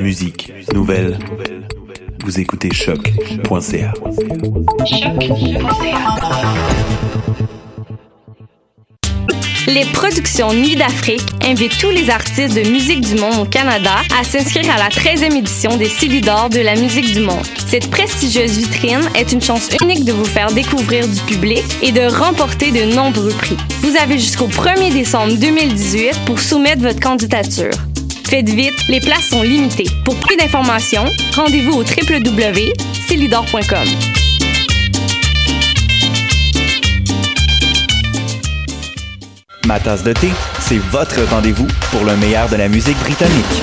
Musique, nouvelles. Vous écoutez choc.ca. Les productions Nuit d'Afrique invitent tous les artistes de musique du monde au Canada à s'inscrire à la 13e édition des Célidors de la musique du monde. Cette prestigieuse vitrine est une chance unique de vous faire découvrir du public et de remporter de nombreux prix. Vous avez jusqu'au 1er décembre 2018 pour soumettre votre candidature. Faites vite, les places sont limitées. Pour plus d'informations, rendez-vous au www.celidor.com. Ma tasse de thé, c'est votre rendez-vous pour le meilleur de la musique britannique.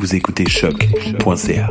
Vous écoutez choc.ca.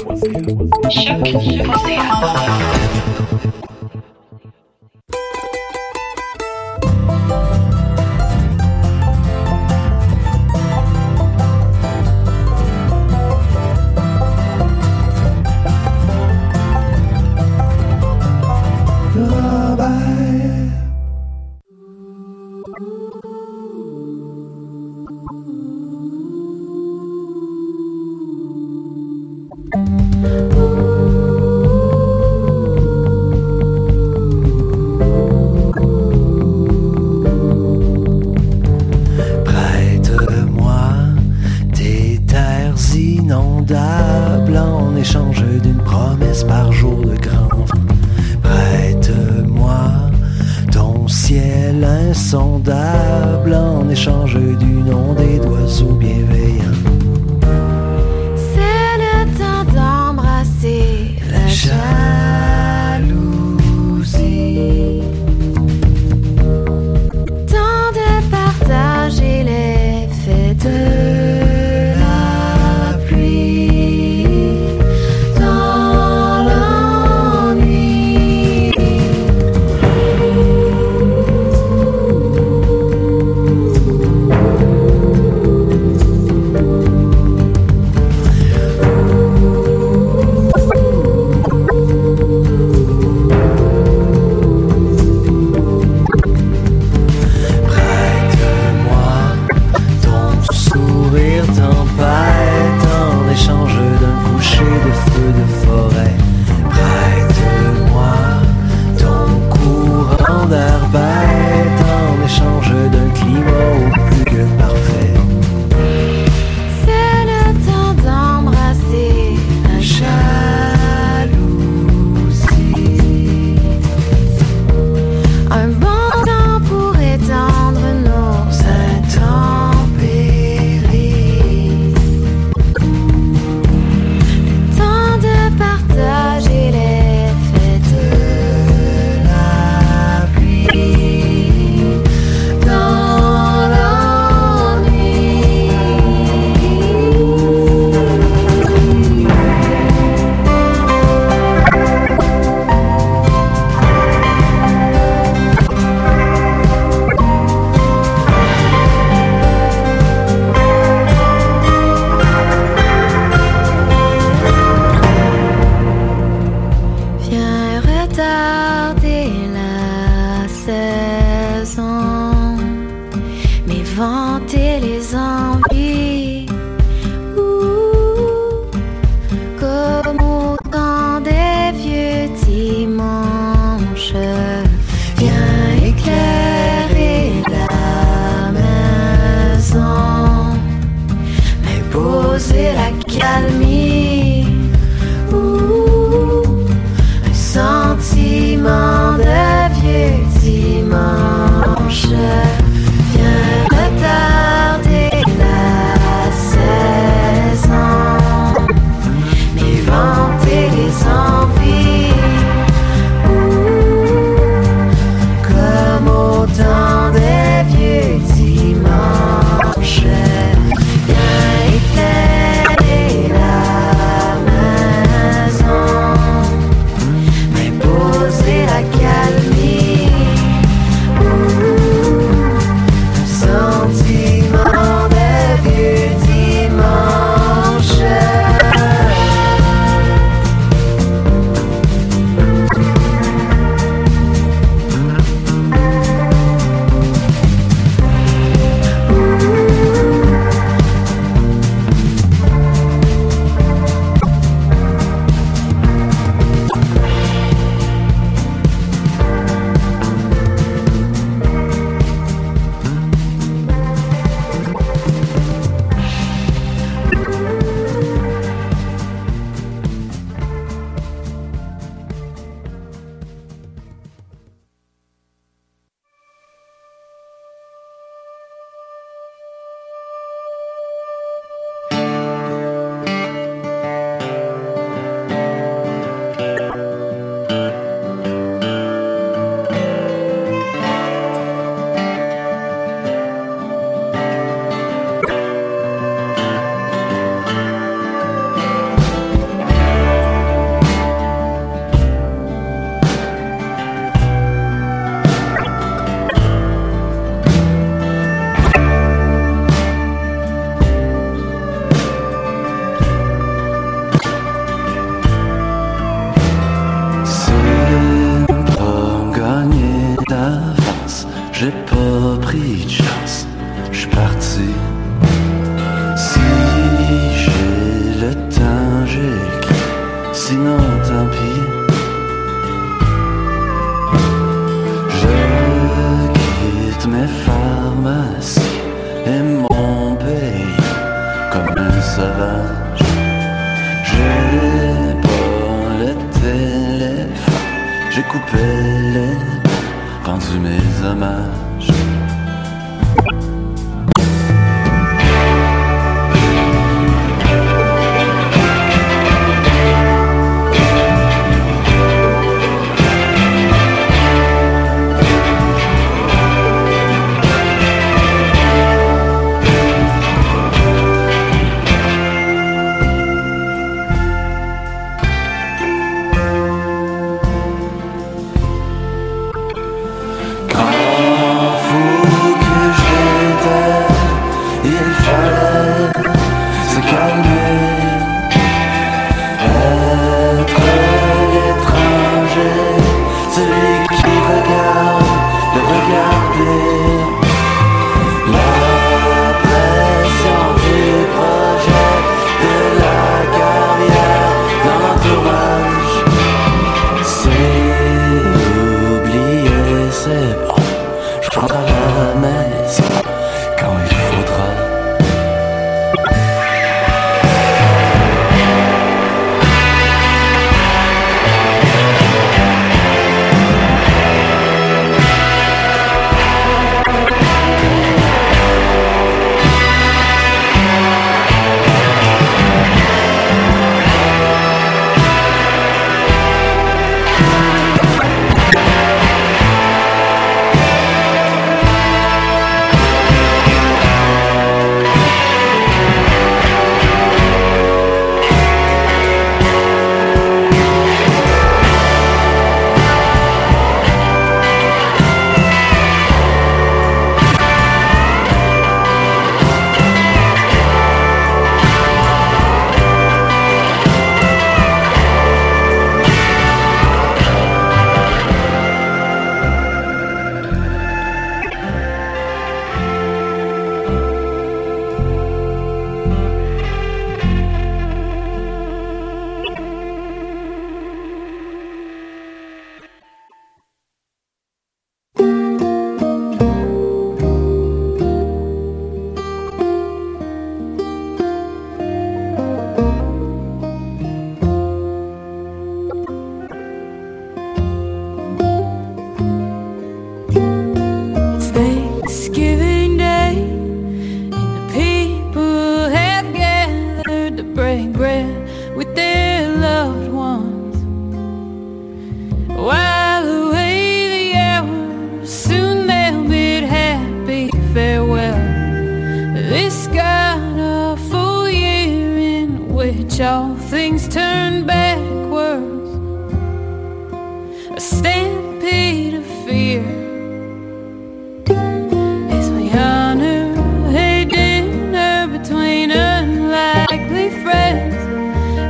de vieux dimanche.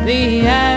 the end.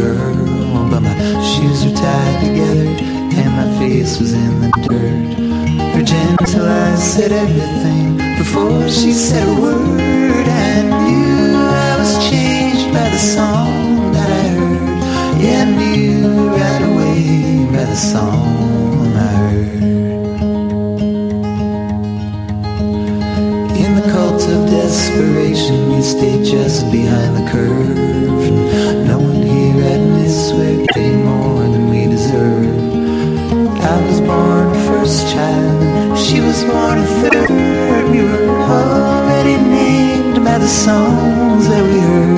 girl, but my shoes were tied together and my face was in the dirt. For gentle eyes said everything before she said a word. I knew I was changed by the song that I heard. Yeah, I knew right away by the song I heard. In the cult of desperation, you stay just behind the curve. No just want a third. We were already named by the songs that we heard.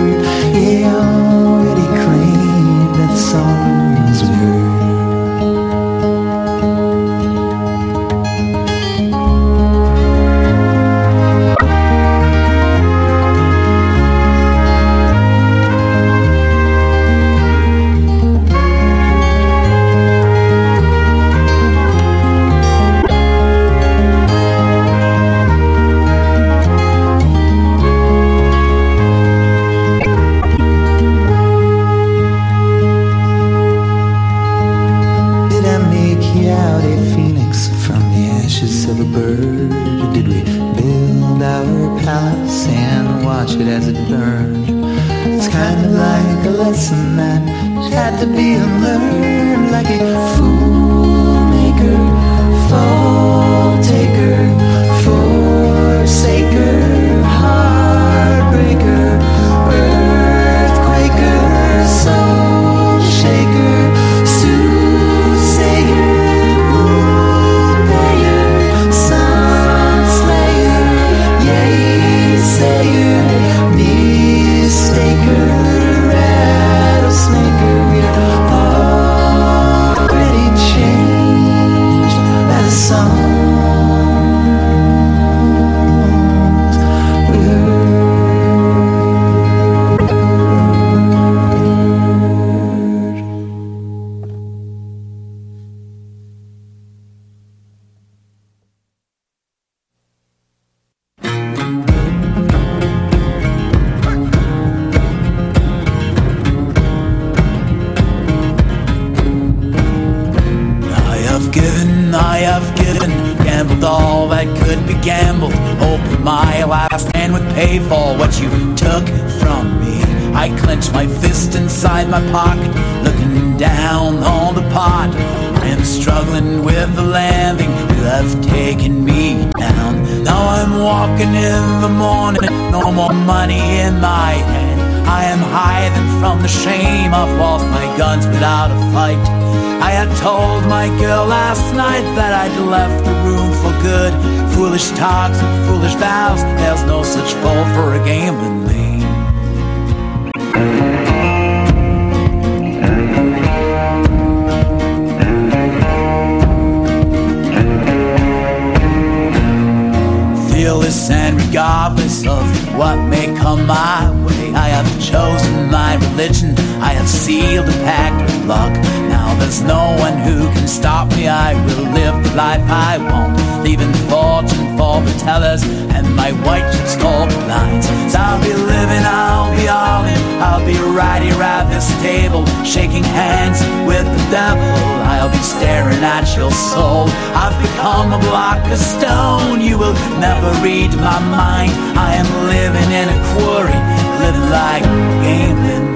staring at your soul. I've become a block of stone. You will never read my mind. I am living in a quarry, living like gambling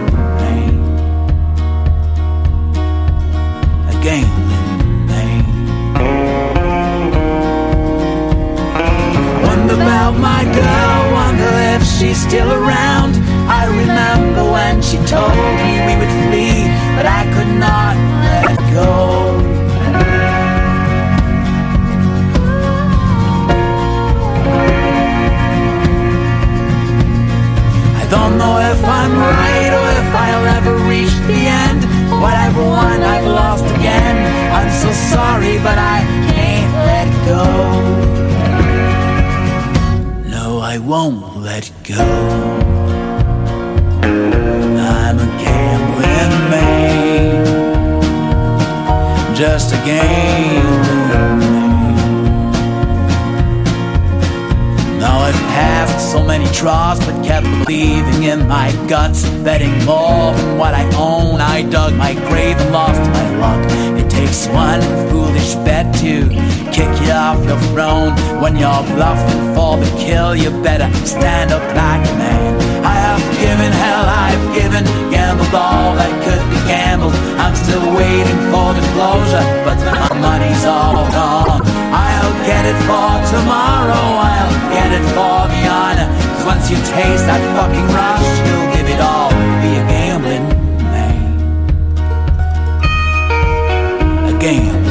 name. A gambling name. Wonder about my girl. Wonder if she's still around. I remember when she told me we would flee, but I could not don't know if I'm right or if I'll ever reach the end. What I've won, I've lost again. I'm so sorry, but I can't let go. No, I won't let go. I'm a gambling man, just a gambling Now I've passed so many draws, but kept believing in my guts, betting more than what I own. I dug my grave and lost my luck. It takes one foolish bet to kick you off your throne. When you're bluffing for the kill, you better stand up like a man. Given hell, I've given, gambled all that could be gambled. I'm still waiting for the closure, but my money's all gone. I'll get it for tomorrow, I'll get it for the honor. 'Cause once you taste that fucking rush, you'll give it all. Be a gambling man. A gambling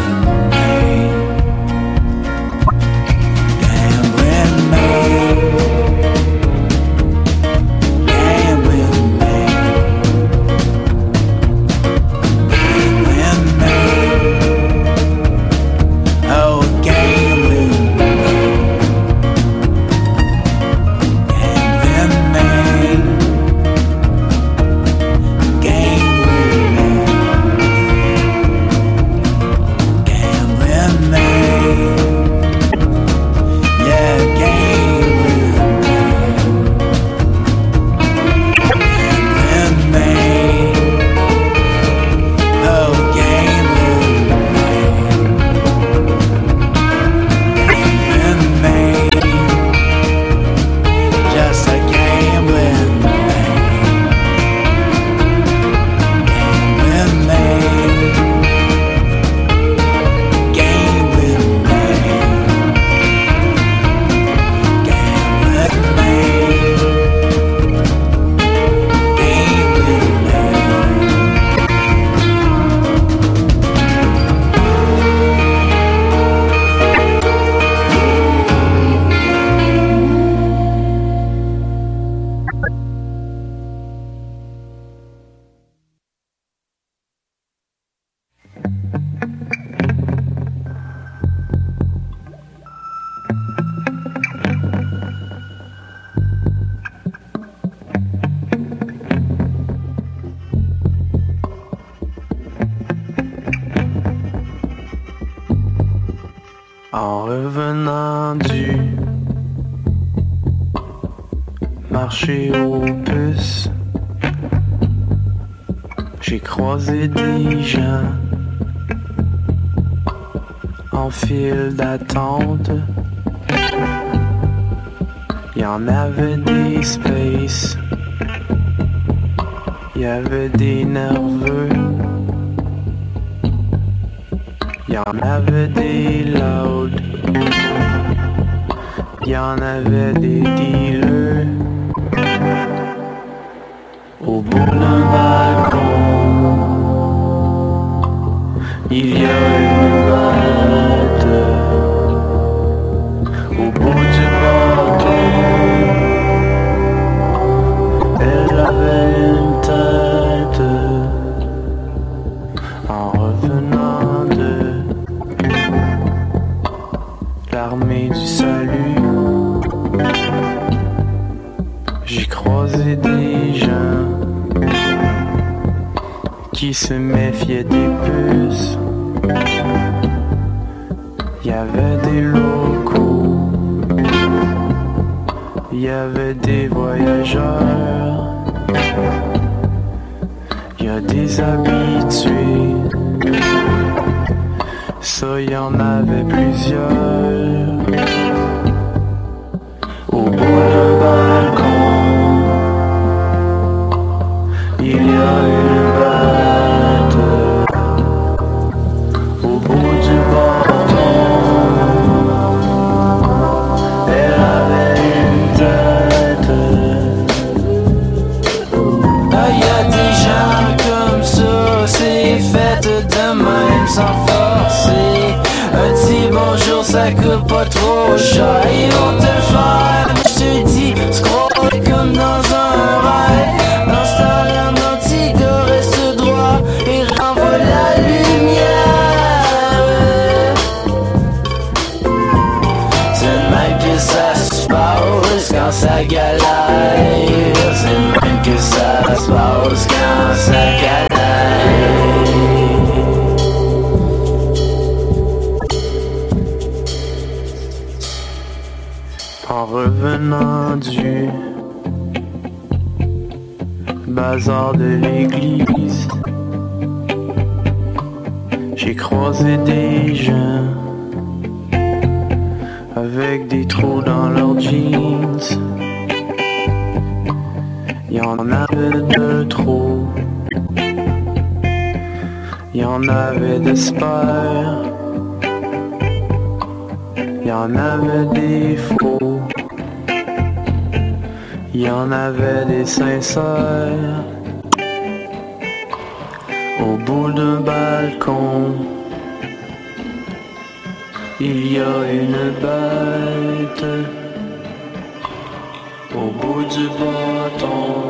j'ai croisé des gens en file d'attente. Il y en avait des spaces, il y avait des nerveux. Il y en avait des loud. Il y en avait des dealers. au boulevard Gros. Il y a une balle. Se méfiaient des puces. Il y avait des locaux, il y avait des voyageurs, il y a des habitués. Ça, y en avait plusieurs. se këpër të vosha I jote bazar de l'église, j'ai croisé des gens avec des trous dans leurs jeans. Y en avait de trop, y en avait d'espoir. Y en avait des faux, il y en avait des sincères. Au bout d'un balcon, il y a une bête. Au bout du bâton,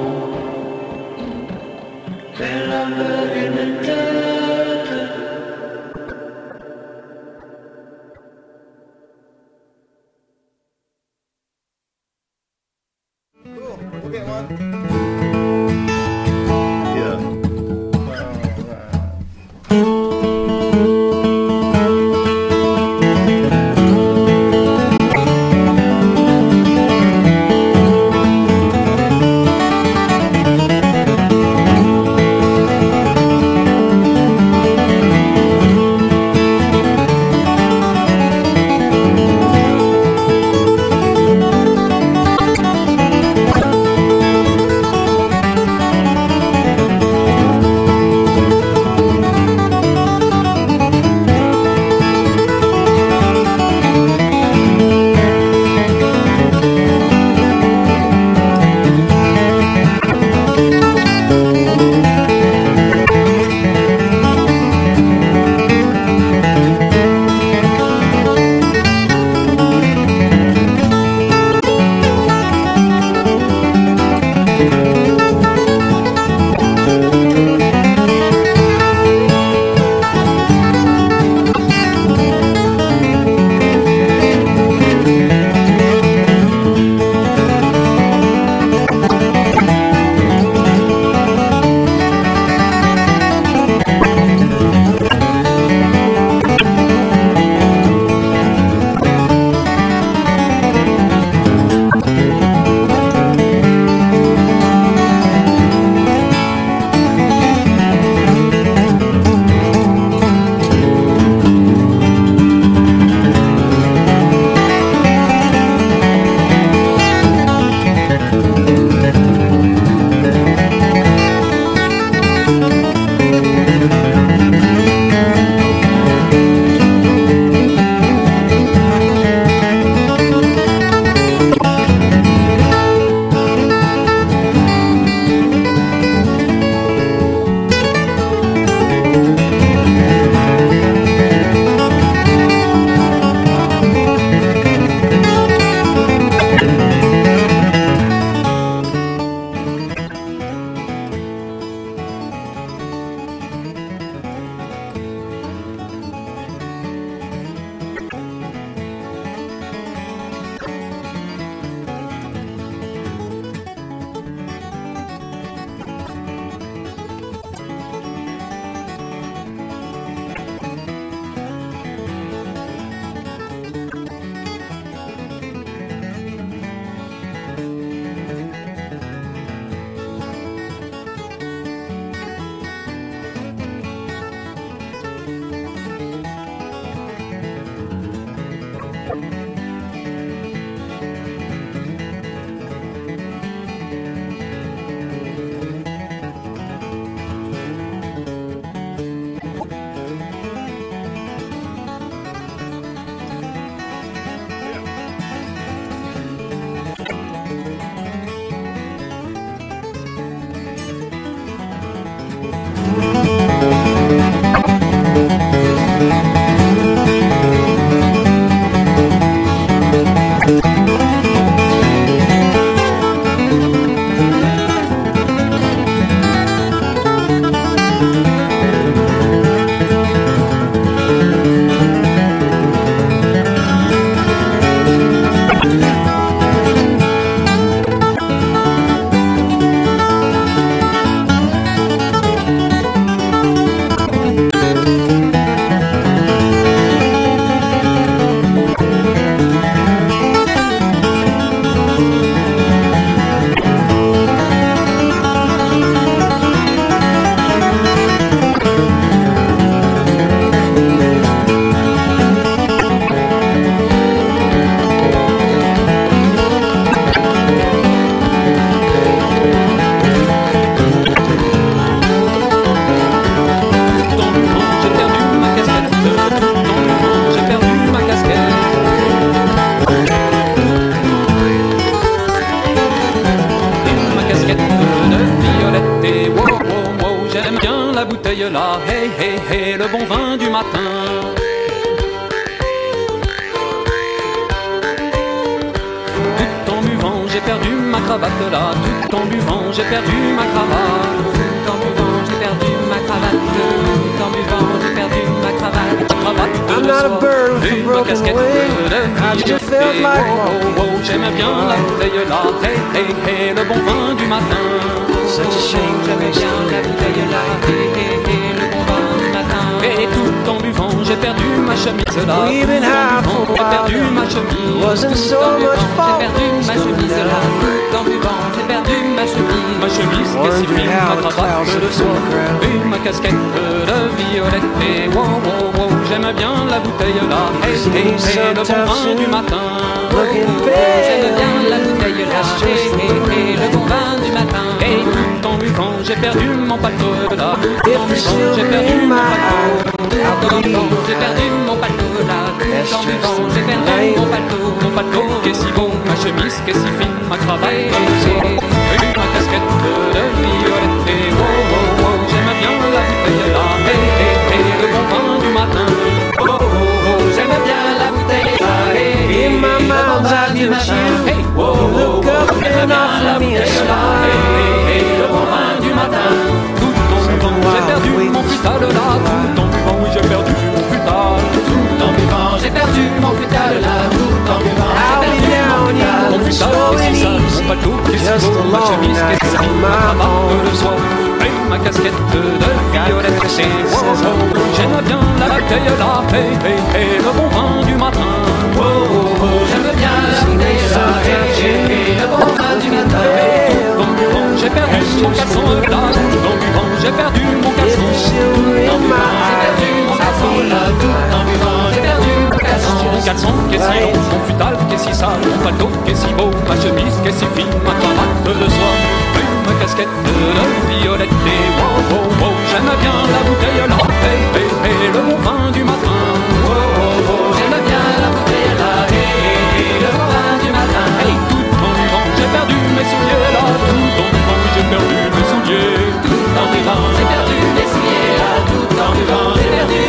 de soie. ma casquette de violette. Et wow wow wow, j'aime bien la bouteille là. Hey hey hey, le bon vin du matin. J'aime bien la bouteille là, hey, hey, hey, le bon vin du matin. Et tout en buvant, j'ai perdu mon paletot là. En the buvant, j'ai perdu mon paletot. en buvant, j'ai perdu mon paletot là. En buvant, j'ai perdu mon paletot. Mon paletot qui est si beau, ma chemise qui est si fine, ma cravate ma casquette de violette. Et wow, bien la bouteille là. Hey, hey, hey, le bon vin du matin. Oh, oh, oh, j'aime bien la bouteille là. Du matin. Hey, wow, Look wow, up j'aime bien la bouteille là. Hey, hey, hey, le bon vin du matin. Tout en buvant, j'ai perdu mon futal là. Tout en buvant, oui, j'ai perdu mon futal. Tout en buvant, j'ai perdu mon futal là. Tout en buvant, j'ai be perdu mon futal. Mon futal slow qui est and si sale, easy. mon ma chemise ma Et ma casquette de violette. Et wow, wow, j'aime bien la là. Hey, hey, hey, le bon vin du matin. Wow, wow, j'aime bien la là. Hey, hey, hey, le bon vin du matin. Tout en buvant, j'ai perdu mon caleçon là. Tout en buvant, j'ai perdu mon caleçon. Tout en buvant, j'ai perdu mon caleçon là. Tout en buvant, j'ai perdu mon caleçon. Mon caleçon qui est si long, mon futal qui est si sale, mon paletot qui est si beau, ma chemise qui est si fine, ma cravate de soie. Ma casquette de violette et j'aime bien la bouteille là. Hey, hey, le bon vin du matin. J'aime bien la bouteille hey, le bon vin du matin. Hey, tout en buvant, j'ai perdu mes souliers là. Tout en buvant, j'ai perdu mes souliers. Tout en buvant, j'ai perdu mes souliers là. Tout en buvant, j'ai perdu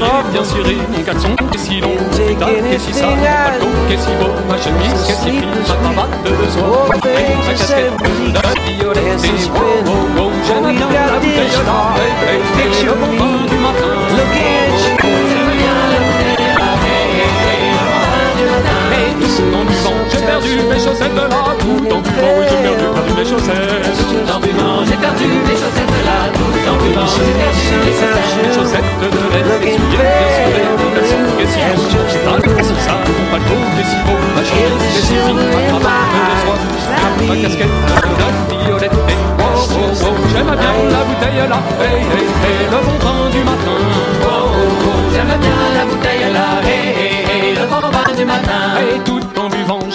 souliers bien cirés, mon caleçon qui est si long, mon futal qui est si sale, mon paletot qui est si beau, ma chemise qui est si fine, ma cravate de soie. Et ma casquette de violette et wow, wow, wow, j'aime bien la bouteille hey, hey, le bon vin du matin. Look at you. Tout en buvant, j'ai perdu mes chaussettes là. Tout en buvant, oui, j'ai perdu, perdu mes chaussettes. Tout en buvant, j'ai perdu mes chaussettes là. Tout en buvant, j'ai perdu mes chaussettes. Mes chaussettes de laine, mes souliers bien soudés, long, mon futal qui est si sale, mon est si beau, ma chemise si fine, ma cravate de soie. Ma casquette de violette et wow, wow, wow, j'aime bien la bouteille là. Hey, hey,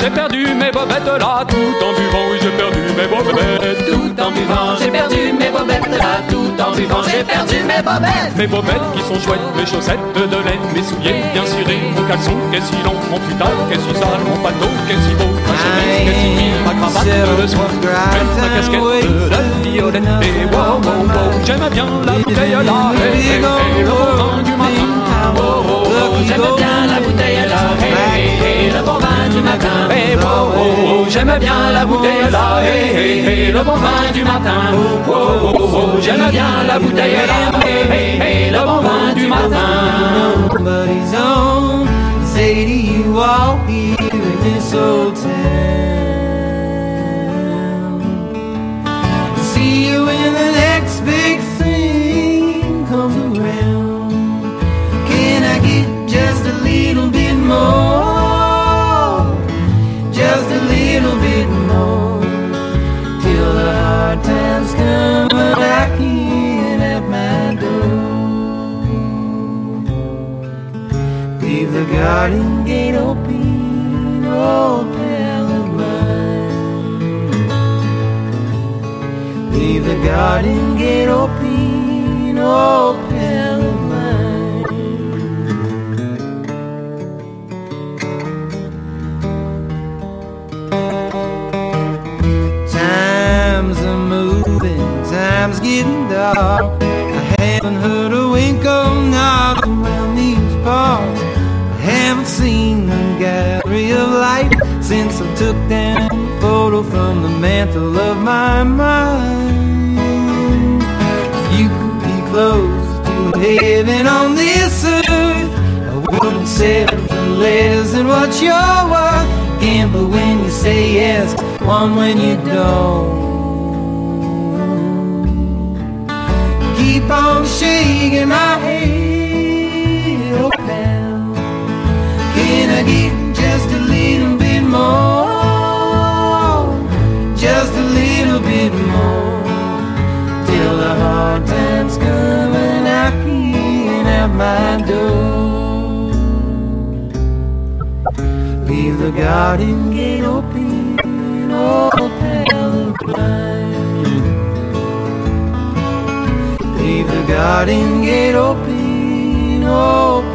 j'ai perdu mes bobettes là. Tout en buvant, oui, j'ai perdu mes bobettes. Tout en buvant, j'ai perdu mes bobettes là. Tout en buvant, j'ai perdu mes bobettes. Mes bobettes qui sont chouettes, mes chaussettes de laine, mes souliers bien cirés, mon caleçon qui est si long, mon futal qui est si sale, mon paletot qui est si beau, ma chemise qui est si fine, ma cravate de soie, et ma casquette de violette. Et wow, wow, wow, j'aime bien la bouteille là. Hey, hey, hey, le vin du matin. Oh, oh, oh, j'aime bien Hey, wow, oh, oh, j'aime bien la bouteille là. Hey, hey, le bon vin du matin. Oh, oh, oh, oh, j'aime bien la bouteille là. Le bon vin du matin. Here. garden gate open, oh pal of mine. Leave the garden gate open, oh pal of mine. Times are moving, times getting dark. I haven't heard. capital of my mind. You could be close to heaven on this earth. I wouldn't settle for less than what you're worth. Gamble when you say yes, one when you don't. Keep on shaking my head. Oh. Can I get my door. Leave the garden gate open, oh, tell. Leave the garden gate open, oh,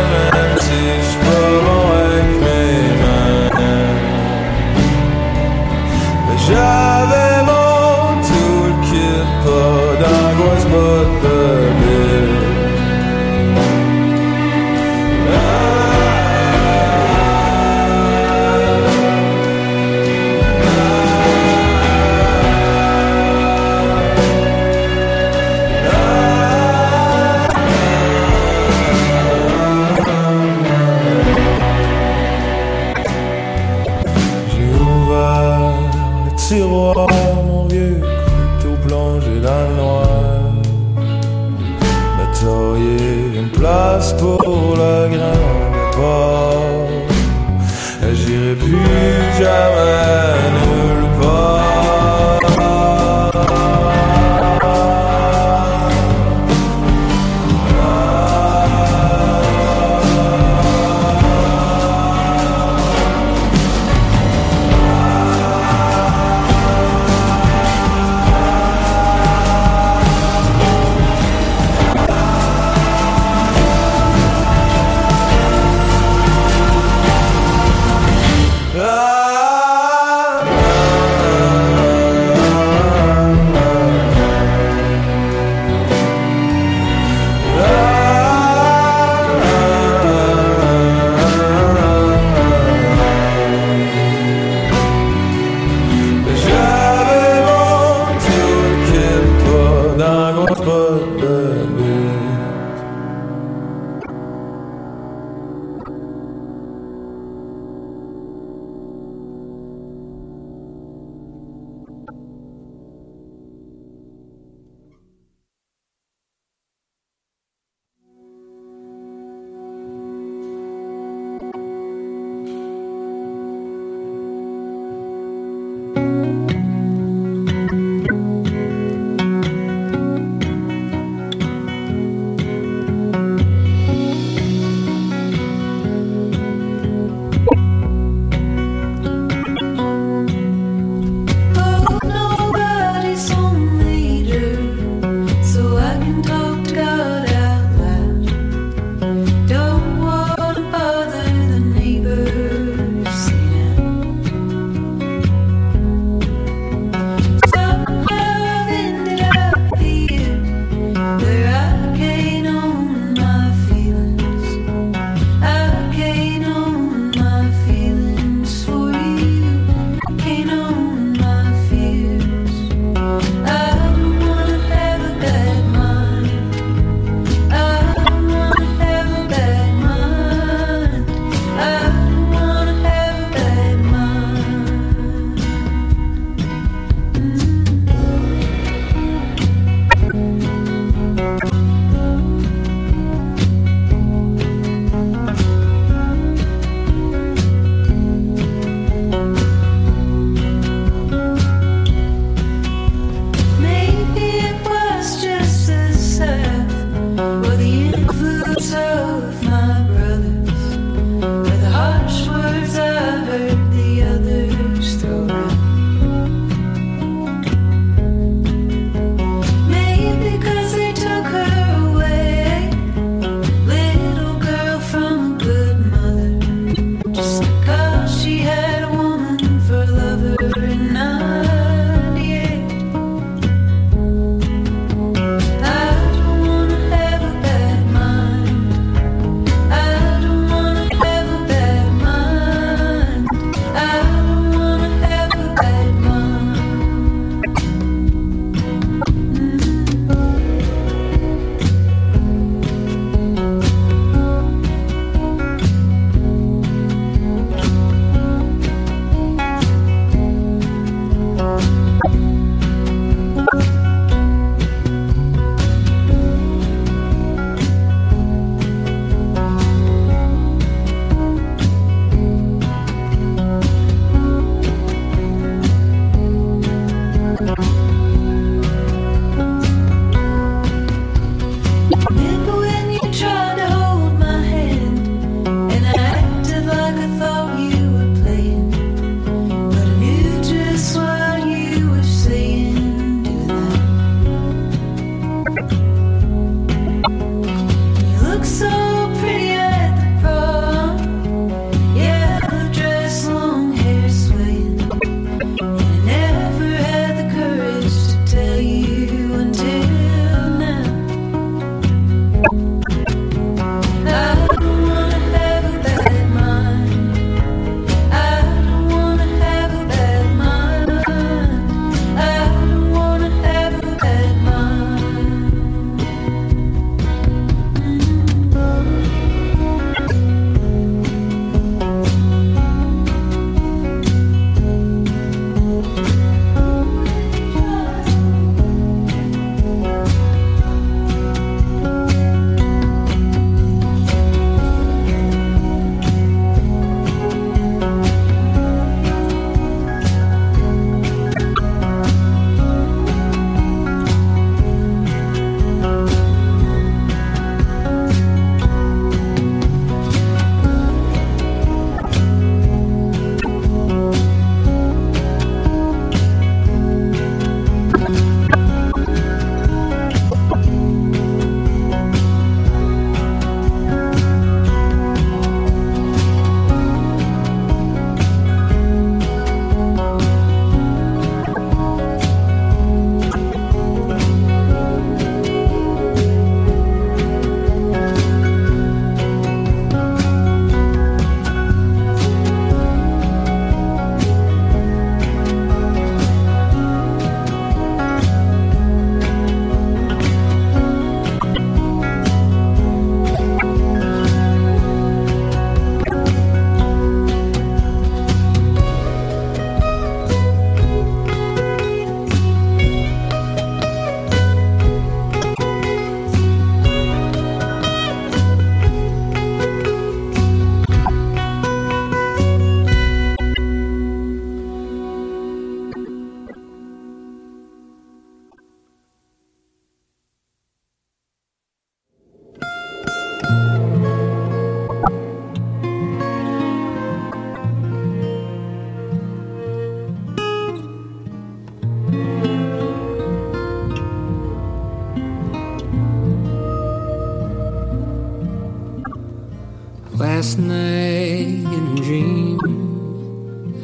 last night in a dream,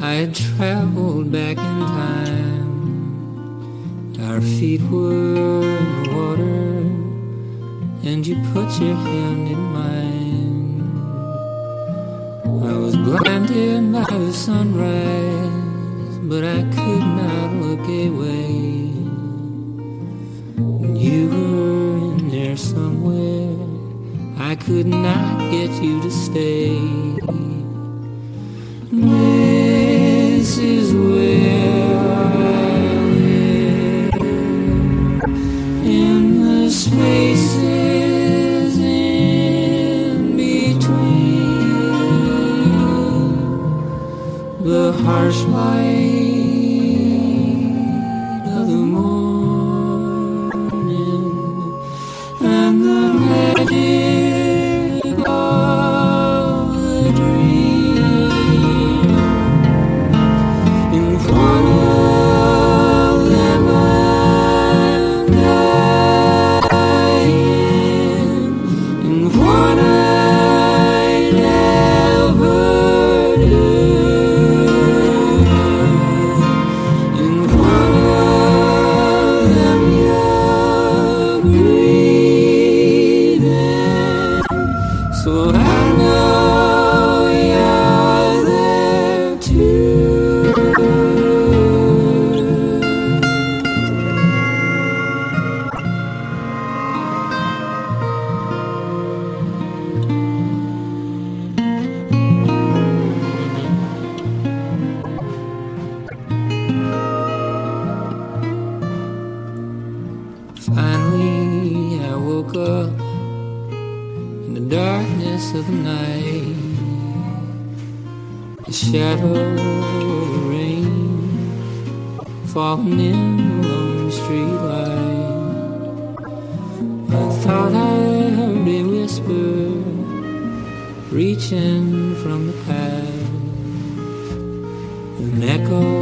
I had traveled back in time. Our feet were in the water, and you put your hand in mine. I was blinded by the sunrise, but I could not look away. You were in there somewhere. I could not stay. Shadow of the rain falling in the lonely street light. I thought I heard a whisper reaching from the past. An echo,